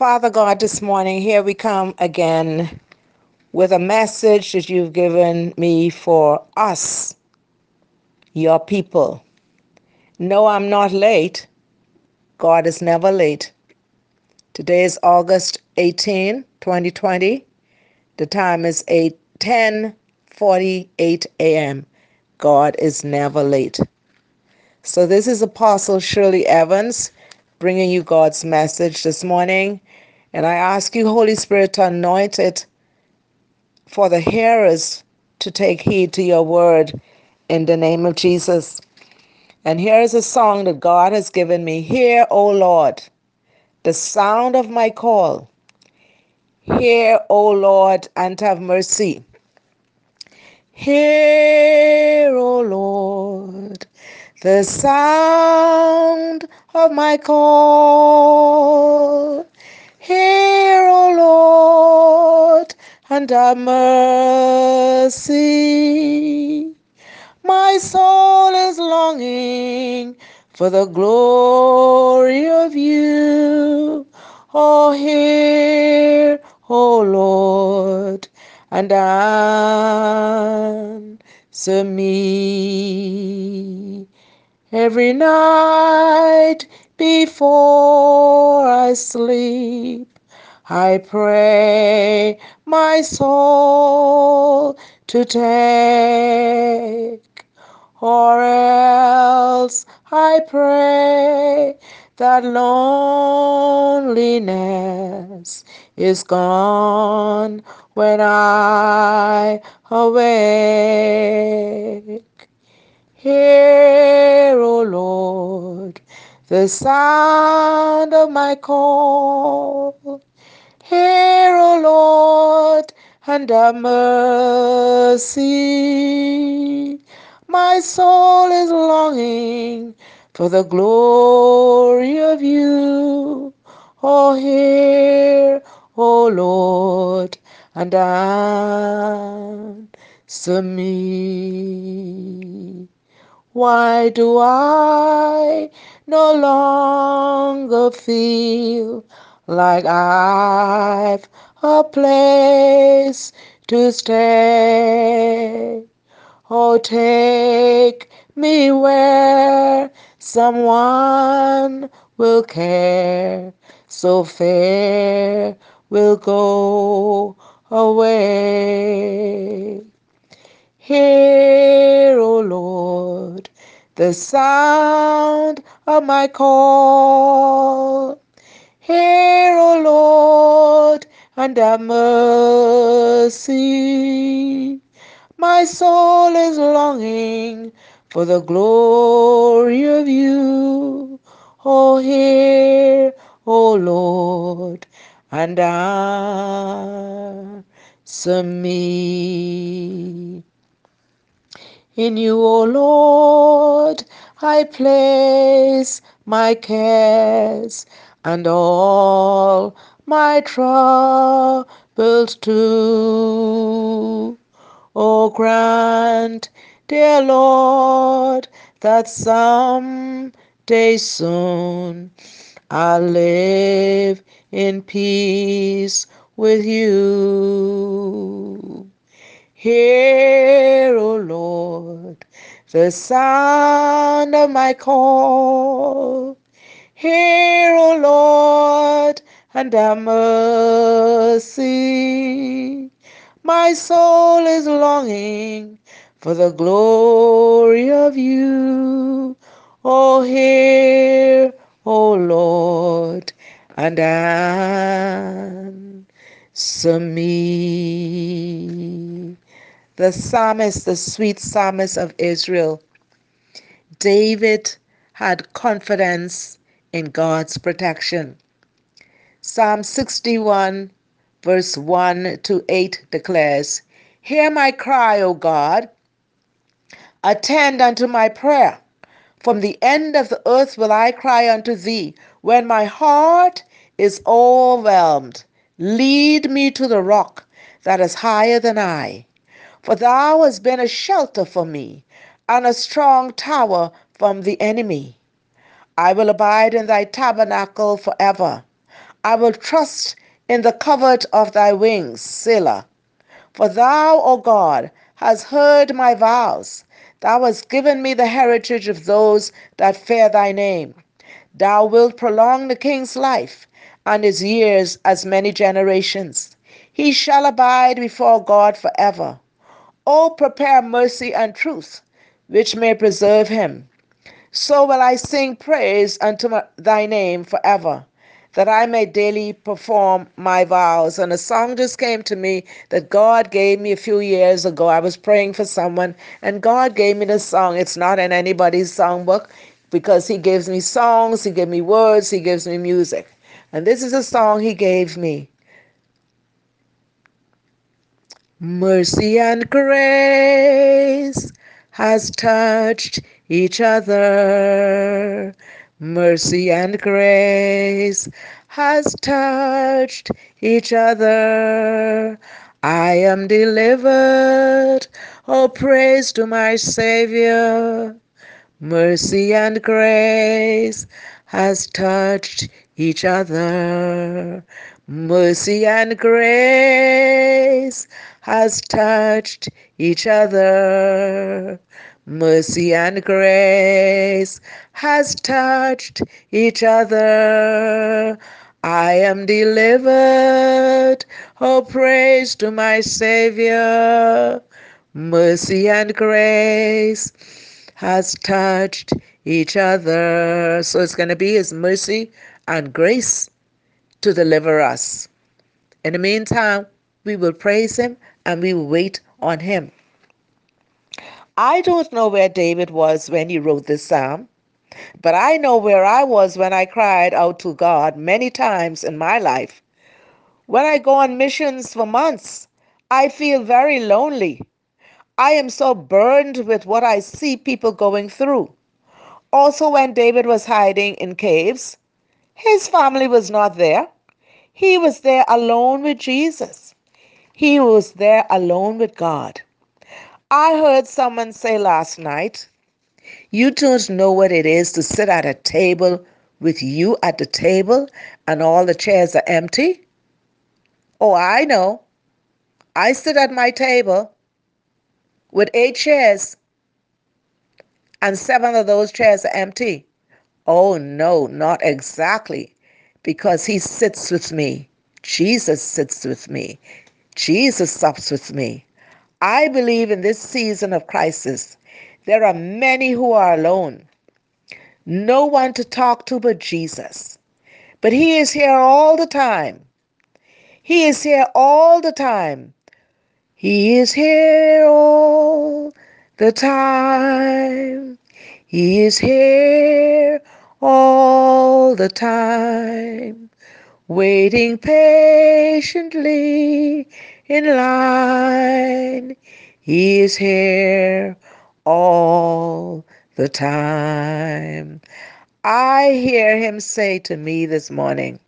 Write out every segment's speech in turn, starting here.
Father God, this morning, here we come again with a message that you've given me for us, your people. No, I'm not late. God is never late. Today is August 18, 2020. The time is 8 10 48 a.m. God is never late. So, this is Apostle Shirley Evans bringing you God's message this morning. And I ask you, Holy Spirit, to anoint it for the hearers to take heed to your word in the name of Jesus. And here is a song that God has given me. Hear, O Lord, the sound of my call. Hear, O Lord, and have mercy. Hear, O Lord, the sound of my call. Hear, O Lord, and have mercy. My soul is longing for the glory of you. Oh, hear, O Lord, and answer me. Every night before I sleep, I pray my soul to take, or else I pray that loneliness is gone when I awake. Hear, O Lord, the sound of my call. Hear, O Lord, and have mercy. My soul is longing for the glory of you. Oh, hear, O Lord, and answer me. Why do I no longer feel like I've a place to stay? Oh, take me where someone will care, so fair will go away. Hear, O Lord, the sound of my call. Hear, O Lord, and have mercy. My soul is longing for the glory of you. Oh, hear, O Lord, and answer me. In you, O Lord, I place my cares and all my troubles too. O grant, dear Lord, that some day soon I'll live in peace with you. Hear, the sound of my call. Hear, O Lord, and have mercy. My soul is longing for the glory of you. Oh, hear, O Lord, and answer me the psalmist, the sweet psalmist of Israel, David had confidence in God's protection. Psalm 61, verse 1 to 8 declares, Hear my cry, O God, attend unto my prayer. From the end of the earth will I cry unto thee when my heart is overwhelmed. Lead me to the rock that is higher than I for thou hast been a shelter for me, and a strong tower from the enemy. I will abide in thy tabernacle forever. I will trust in the covert of thy wings, Selah. For thou, O God, hast heard my vows. Thou hast given me the heritage of those that fear thy name. Thou wilt prolong the king's life and his years as many generations. He shall abide before God forever. O prepare mercy and truth, which may preserve him. So will I sing praise unto my, thy name forever, that I may daily perform my vows. And a song just came to me that God gave me a few years ago. I was praying for someone, and God gave me this song. It's not in anybody's songbook because He gives me songs, He gives me words, He gives me music. And this is a song He gave me. Mercy and grace has touched each other. Mercy and grace has touched each other. I am delivered. Oh, praise to my Savior. Mercy and grace has touched each other. Mercy and grace has touched each other. Mercy and grace has touched each other. I am delivered. Oh, praise to my Savior. Mercy and grace has touched each other. So it's going to be His mercy and grace to deliver us. In the meantime, we will praise Him and we will wait on Him. I don't know where David was when he wrote this psalm, but I know where I was when I cried out to God many times in my life. When I go on missions for months, I feel very lonely. I am so burned with what I see people going through. Also, when David was hiding in caves, his family was not there. He was there alone with Jesus. He was there alone with God. I heard someone say last night, You don't know what it is to sit at a table with you at the table and all the chairs are empty? Oh, I know. I sit at my table with eight chairs, and seven of those chairs are empty. Oh, no, not exactly, because He sits with me. Jesus sits with me. Jesus sups with me. I believe in this season of crisis, there are many who are alone. No one to talk to but Jesus. But He is here all the time. He is here all the time. He is here all the time. He is here all the time, waiting patiently in line. He is here all the time. I hear him say to me this morning,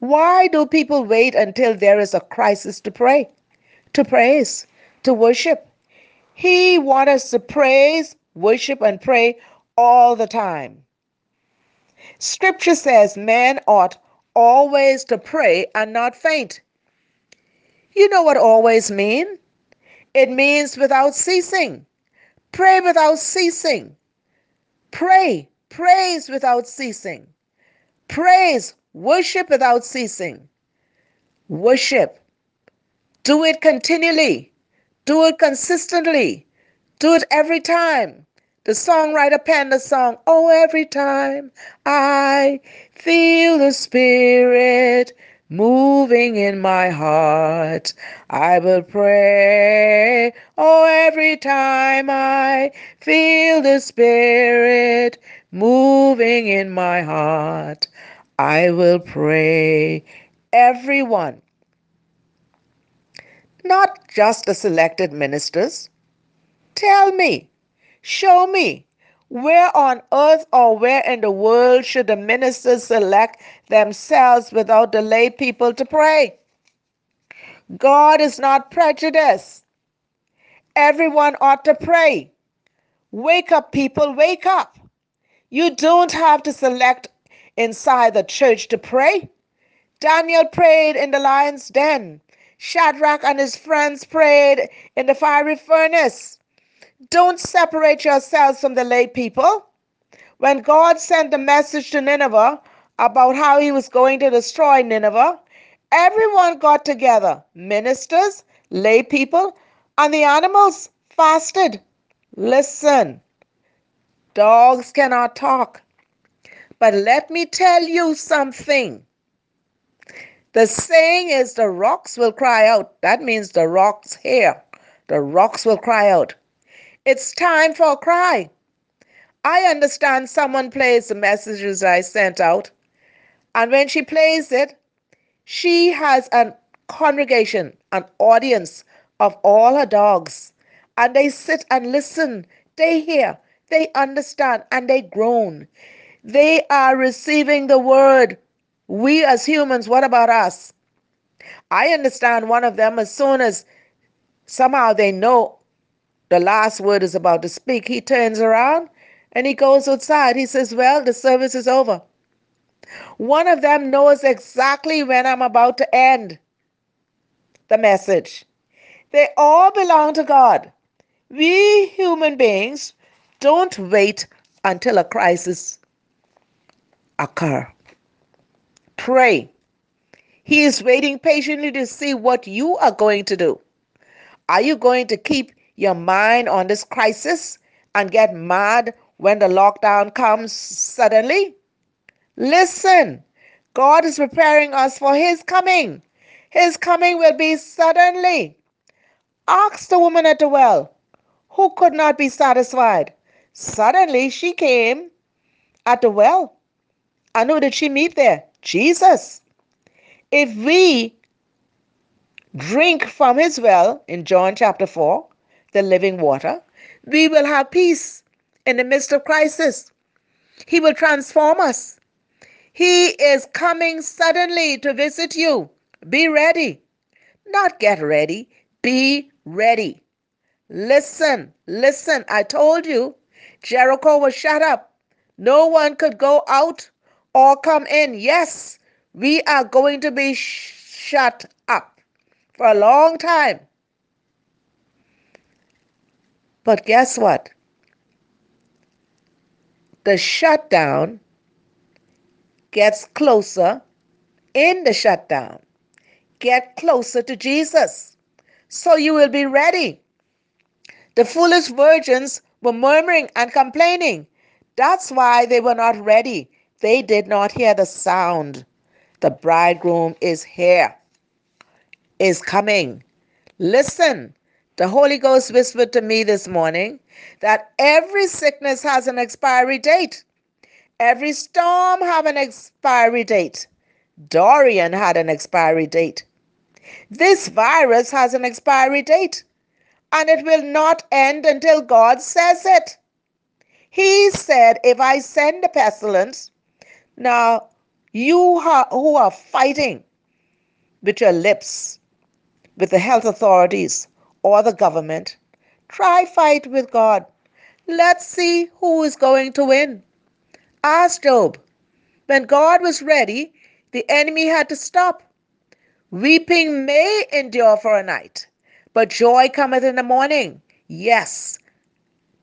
Why do people wait until there is a crisis to pray, to praise, to worship? He wants us to praise, worship, and pray all the time. Scripture says man ought always to pray and not faint. You know what always mean? It means without ceasing. Pray without ceasing. Pray, praise without ceasing. Praise, worship without ceasing. Worship. Do it continually. Do it consistently. Do it every time. The songwriter penned the song, Oh, every time I feel the Spirit moving in my heart, I will pray. Oh, every time I feel the Spirit moving in my heart, I will pray. Everyone, not just the selected ministers. Tell me Show me where on earth or where in the world should the ministers select themselves without the lay people to pray? God is not prejudiced. Everyone ought to pray. Wake up, people, wake up. You don't have to select inside the church to pray. Daniel prayed in the lion's den. Shadrach and his friends prayed in the fiery furnace. Don't separate yourselves from the lay people. When God sent the message to Nineveh about how he was going to destroy Nineveh, everyone got together ministers, lay people, and the animals fasted. Listen, dogs cannot talk. But let me tell you something. The saying is the rocks will cry out. That means the rocks here. The rocks will cry out. It's time for a cry. I understand someone plays the messages I sent out, and when she plays it, she has a congregation, an audience of all her dogs, and they sit and listen. They hear, they understand, and they groan. They are receiving the word. We as humans, what about us? I understand one of them, as soon as somehow they know the last word is about to speak, he turns around and he goes outside. He says, Well, the service is over. One of them knows exactly when I'm about to end the message. They all belong to God. We human beings don't wait until a crisis occur. Pray. He is waiting patiently to see what you are going to do. Are you going to keep your mind on this crisis and get mad when the lockdown comes suddenly? Listen, God is preparing us for His coming. His coming will be suddenly. Ask the woman at the well who could not be satisfied. Suddenly she came at the well. And who did she meet there? Jesus. If we drink from his well in John chapter 4, the living water, we will have peace in the midst of crisis. He will transform us. He is coming suddenly to visit you. Be ready. Not get ready, be ready. Listen, listen. I told you Jericho was shut up. No one could go out or come in. Yes, we are going to be sh- shut up for a long time. But guess what? The shutdown gets closer in the shutdown. Get closer to Jesus so you will be ready. The foolish virgins were murmuring and complaining. That's why they were not ready. They did not hear the sound. The bridegroom is here, is coming. Listen, the Holy Ghost whispered to me this morning that every sickness has an expiry date. Every storm have an expiry date. Dorian had an expiry date. This virus has an expiry date, and it will not end until God says it. He said, If I send a pestilence, now you who are fighting with your lips, with the health authorities or the government, try fight with God. Let's see who is going to win. Ask Job. When God was ready, the enemy had to stop. Weeping may endure for a night, but joy cometh in the morning. Yes,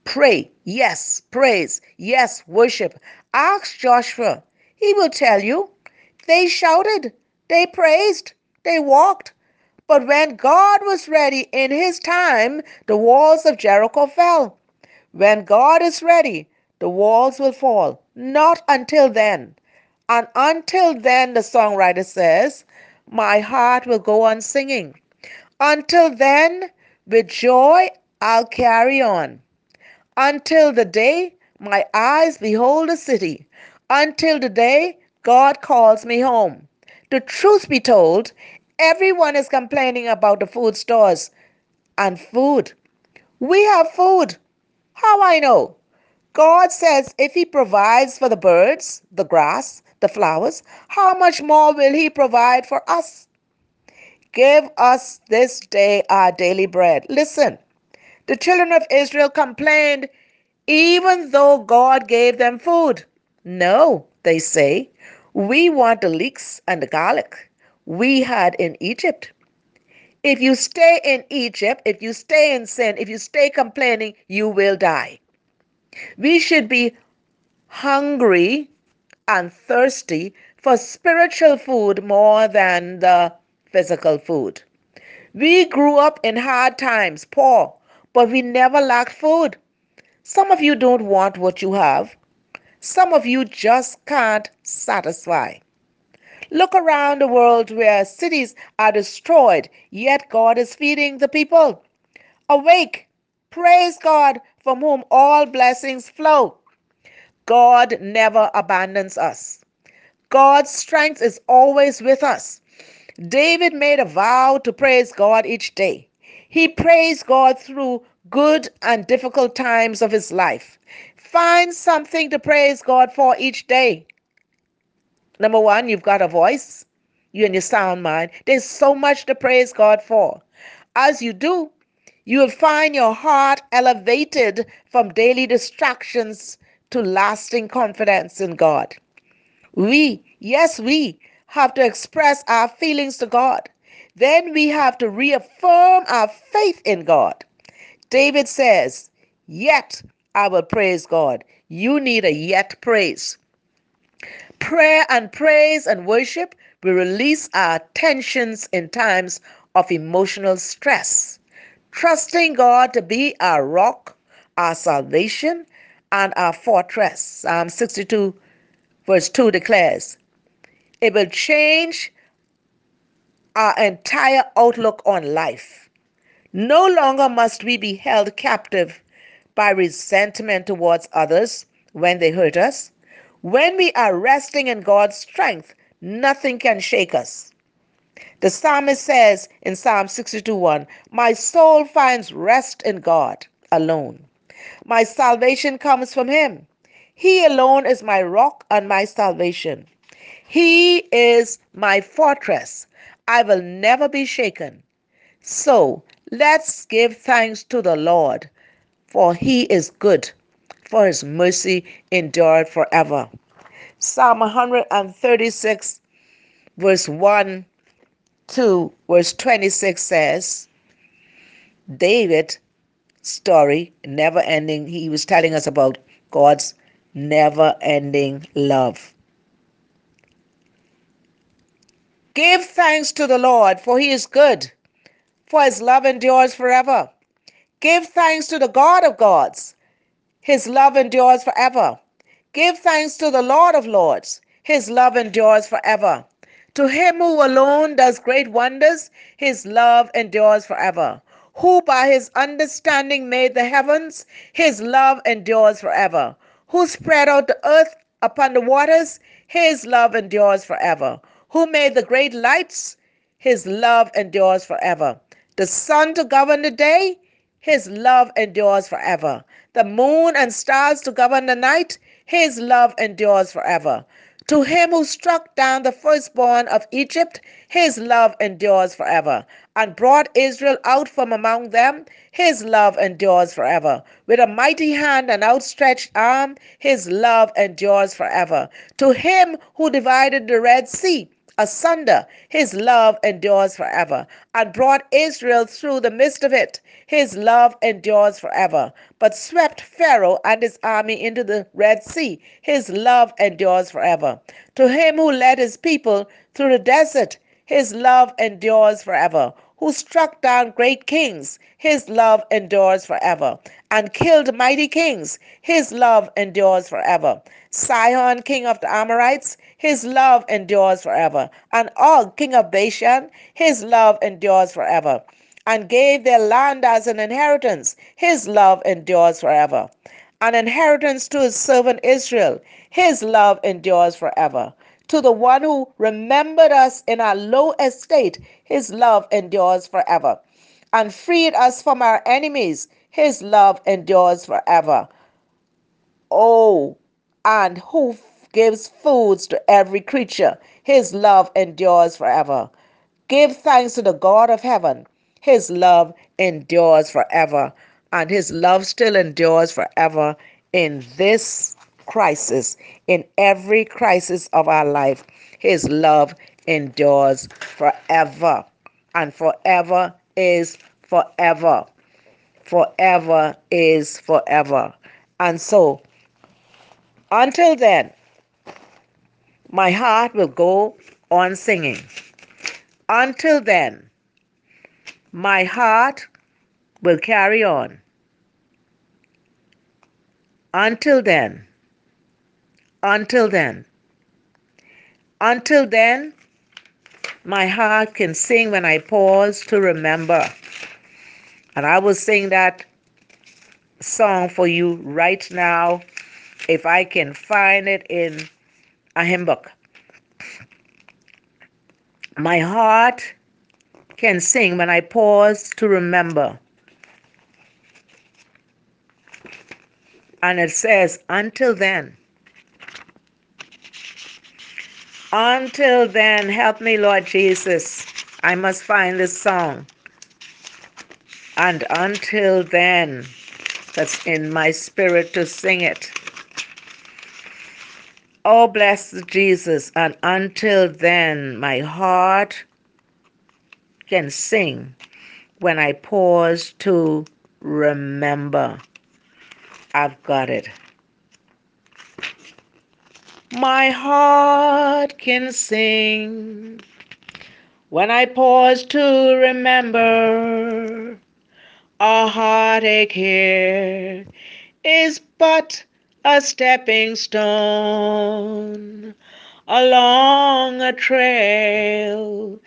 pray. Yes, praise. Yes, worship. Ask Joshua. He will tell you. They shouted, they praised, they walked. But when God was ready in his time, the walls of Jericho fell. When God is ready, the walls will fall. Not until then. And until then, the songwriter says, my heart will go on singing. Until then, with joy, I'll carry on. Until the day my eyes behold a city. Until the day God calls me home. The truth be told, everyone is complaining about the food stores and food. We have food. How I know? God says if He provides for the birds, the grass, the flowers, how much more will He provide for us? Give us this day our daily bread. Listen, the children of Israel complained even though God gave them food. No, they say, we want the leeks and the garlic. We had in Egypt. If you stay in Egypt, if you stay in sin, if you stay complaining, you will die. We should be hungry and thirsty for spiritual food more than the physical food. We grew up in hard times, poor, but we never lacked food. Some of you don't want what you have. Some of you just can't satisfy. Look around the world where cities are destroyed, yet God is feeding the people. Awake, praise God, from whom all blessings flow. God never abandons us. God's strength is always with us. David made a vow to praise God each day. He praised God through good and difficult times of his life. Find something to praise God for each day. Number one, you've got a voice, you and your sound mind. There's so much to praise God for. As you do, you will find your heart elevated from daily distractions to lasting confidence in God. We, yes, we have to express our feelings to God. Then we have to reaffirm our faith in God. David says, Yet I will praise God. You need a yet praise. Prayer and praise and worship will release our tensions in times of emotional stress. Trusting God to be our rock, our salvation, and our fortress. Psalm 62, verse 2 declares, It will change our entire outlook on life. No longer must we be held captive by resentment towards others when they hurt us. When we are resting in God's strength, nothing can shake us. The psalmist says in Psalm 62 1, My soul finds rest in God alone. My salvation comes from Him. He alone is my rock and my salvation. He is my fortress. I will never be shaken. So let's give thanks to the Lord, for He is good for his mercy endured forever. Psalm 136, verse 1 to verse 26 says, David story, never ending. He was telling us about God's never ending love. Give thanks to the Lord, for he is good, for his love endures forever. Give thanks to the God of gods, his love endures forever. Give thanks to the Lord of Lords. His love endures forever. To him who alone does great wonders, his love endures forever. Who by his understanding made the heavens, his love endures forever. Who spread out the earth upon the waters, his love endures forever. Who made the great lights, his love endures forever. The sun to govern the day, his love endures forever. The moon and stars to govern the night, his love endures forever. To him who struck down the firstborn of Egypt, his love endures forever, and brought Israel out from among them, his love endures forever. With a mighty hand and outstretched arm, his love endures forever. To him who divided the Red Sea, asunder. His love endures forever, and brought Israel through the midst of it. His love endures forever, but swept Pharaoh and his army into the Red Sea. His love endures forever. To him who led his people through the desert, his love endures forever who struck down great kings. His love endures forever. And killed mighty kings. His love endures forever. Sihon, king of the Amorites, his love endures forever. And Og, king of Bashan, his love endures forever. And gave their land as an inheritance. His love endures forever. An inheritance to his servant Israel. His love endures forever to the one who remembered us in our low estate, his love endures forever. And freed us from our enemies, his love endures forever. Oh, and who gives foods to every creature, his love endures forever. Give thanks to the God of heaven, his love endures forever, and his love still endures forever in this crisis, in every crisis of our life, His love endures forever, and forever is forever. Forever is forever. And so, until then, my heart will go on singing. Until then, my heart will carry on. Until then, until then, until then, my heart can sing when I pause to remember. And I will sing that song for you right now if I can find it in a hymn book. My heart can sing when I pause to remember. And it says, until then. Until then, help me, Lord Jesus. I must find this song. And until then, that's in my spirit to sing it. Oh, bless Jesus. And until then, my heart can sing when I pause to remember. I've got it. My heart can sing when I pause to remember. A heartache here is but a stepping stone along a trail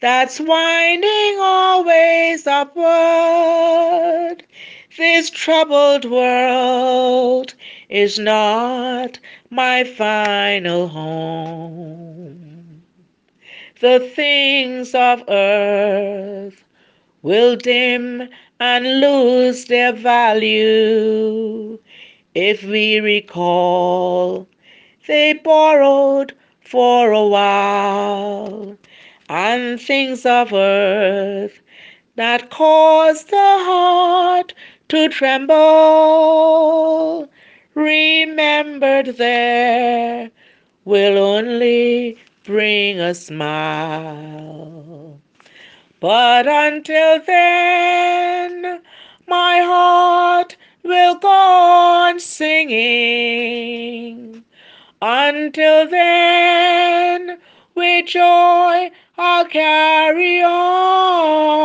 that's winding always upward. This troubled world is not my final home. The things of earth will dim and lose their value if we recall they borrowed for a while and things of earth that cause the heart to tremble. Remembered there will only bring a smile. But until then my heart will go on singing. Until then with joy I'll carry on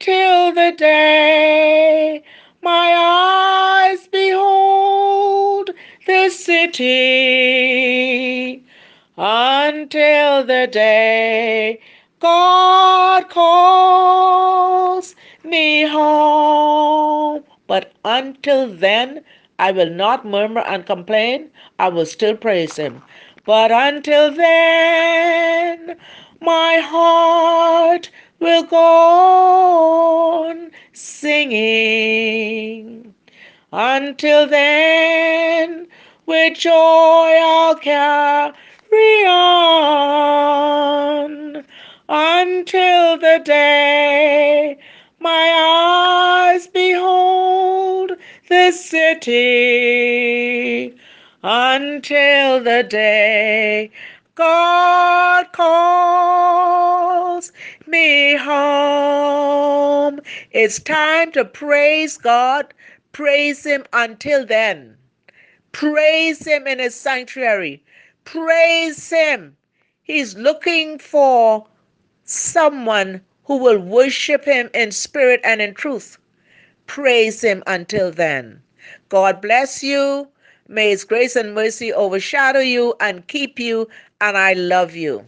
until the day my eyes behold the city until the day God calls me home. But until then, I will not murmur and complain. I will still praise Him. But until then, my heart will go on singing. Until then, with joy I'll carry on. Until the day my eyes behold the city until the day God calls me home. It's time to praise God. Praise Him until then. Praise Him in His sanctuary. Praise Him. He's looking for someone who will worship Him in spirit and in truth. Praise Him until then. God bless you. May His grace and mercy overshadow you and keep you. And I love you.